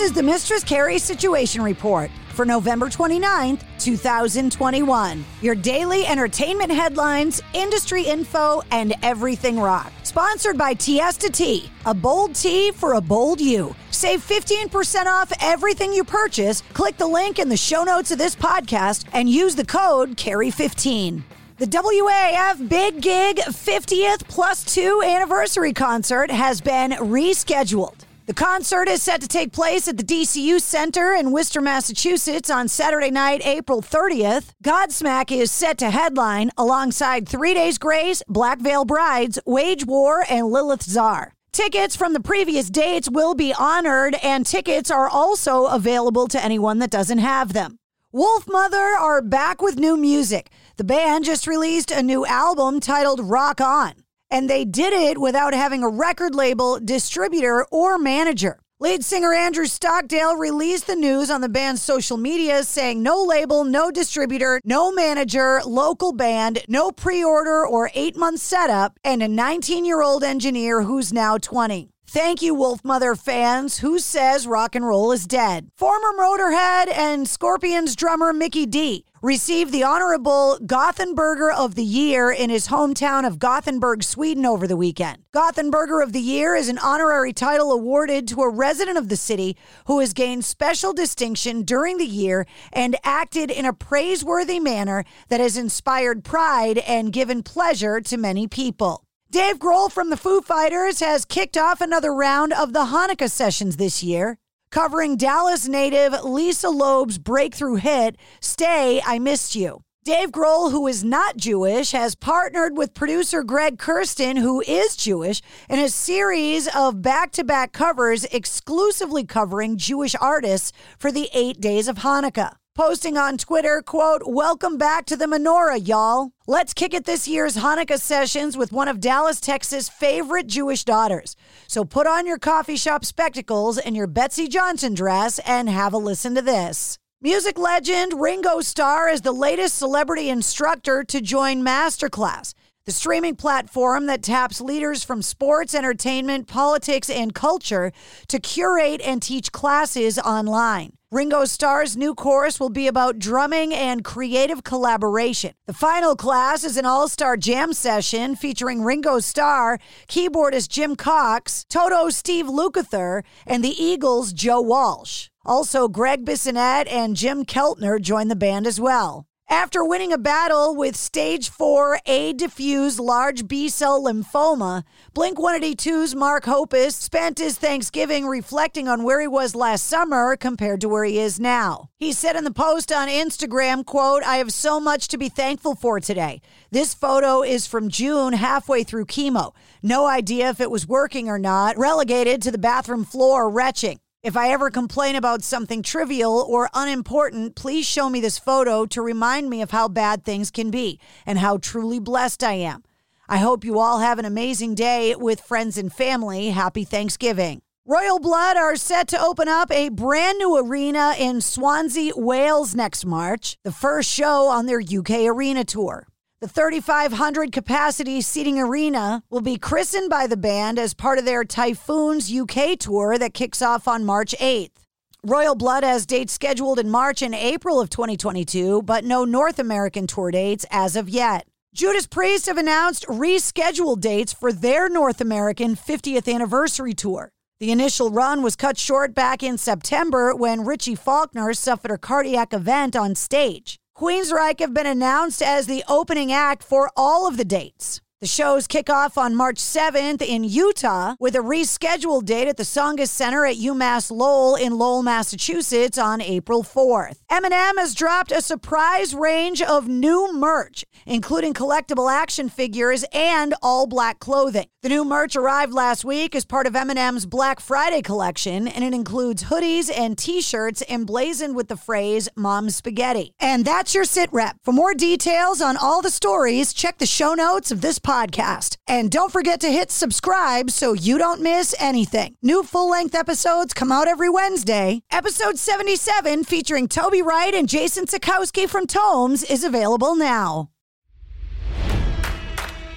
This is the Mistress Carrie Situation Report for November 29th, 2021. Your daily entertainment headlines, industry info, and everything rock. Sponsored by Tiesta Tea, a bold tea for a bold you. Save 15% off everything you purchase. Click the link in the show notes of this podcast and use the code CARRIE15. The WAAF Big Gig 50th plus two anniversary concert has been rescheduled. The concert is set to take place at the DCU Center in Worcester, Massachusetts on Saturday night, April 30th. Godsmack is set to headline alongside Three Days Grace, Black Veil Brides, Wage War, and Lilith Czar. Tickets from the previous dates will be honored, and tickets are also available to anyone that doesn't have them. Wolfmother are back with new music. The band just released a new album titled Rock On and they did it without having a record label, distributor, or manager. Lead singer Andrew Stockdale released the news on the band's social media saying no label, no distributor, no manager, local band, no pre order or eight month setup, and a 19 year old engineer who's now 20. Thank you, Wolfmother fans. Who says rock and roll is dead? Former Motorhead and Scorpions drummer Mikkey Dee received the honorable Gothenburger of the Year in his hometown of Gothenburg, Sweden over the weekend. Gothenburger of the Year is an honorary title awarded to a resident of the city who has gained special distinction during the year and acted in a praiseworthy manner that has inspired pride and given pleasure to many people. Dave Grohl from the Foo Fighters has kicked off another round of the Hanukkah sessions this year covering Dallas native Lisa Loeb's breakthrough hit, Stay, I Missed You. Dave Grohl, who is not Jewish, has partnered with producer Greg Kurstin, who is Jewish, in a series of back to back covers exclusively covering Jewish artists for the eight days of Hanukkah posting on Twitter, quote, Welcome back to the menorah, y'all. Let's kick it this year's Hanukkah sessions with one of Dallas, Texas' favorite Jewish daughters. So put on your coffee shop spectacles and your Betsey Johnson dress and have a listen to this. Music legend Ringo Starr is the latest celebrity instructor to join Masterclass the streaming platform that taps leaders from sports, entertainment, politics, and culture to curate and teach classes online. Ringo Starr's new course will be about drumming and creative collaboration. The final class is an all star jam session featuring Ringo Starr, keyboardist Jim Cox, Toto Steve Lukather, and the Eagles' Joe Walsh. Also, Greg Bissonette and Jim Keltner join the band as well. After winning a battle with stage 4 A diffuse large B cell lymphoma, Blink 182's Mark Hoppus spent his Thanksgiving reflecting on where he was last summer compared to where he is now. He said in the post on Instagram, quote, I have so much to be thankful for today. This photo is from June, halfway through chemo. No idea if it was working or not, relegated to the bathroom floor, retching. If I ever complain about something trivial or unimportant, please show me this photo to remind me of how bad things can be and how truly blessed I am. I hope you all have an amazing day with friends and family. Happy Thanksgiving. Royal Blood are set to open up a brand new arena in Swansea, Wales next March, the first show on their UK arena tour. The 3,500 capacity seating arena will be christened by the band as part of their Typhoons UK tour that kicks off on March 8th. Royal Blood has dates scheduled in March and April of 2022, but no North American tour dates as of yet. Judas Priest have announced rescheduled dates for their North American 50th anniversary tour. The initial run was cut short back in September when Richie Faulkner suffered a cardiac event on stage. Queensryche have been announced as the opening act for all of the dates. The shows kick off on March 7th in Utah with a rescheduled date at the Tsongas Center at UMass Lowell in Lowell, Massachusetts on April 4th. Eminem has dropped a surprise range of new merch, including collectible action figures and all black clothing. The new merch arrived last week as part of Eminem's Black Friday collection, and it includes hoodies and t shirts emblazoned with the phrase Mom's Spaghetti. And that's your sit rep. For more details on all the stories, check the show notes of this podcast podcast. And don't forget to hit subscribe so you don't miss anything. New full length episodes come out every Wednesday. Episode 77, featuring Toby Wright and Jason Sikowski from Tomes, is available now.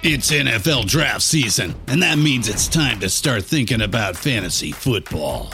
It's NFL draft season, and that means it's time to start thinking about fantasy football.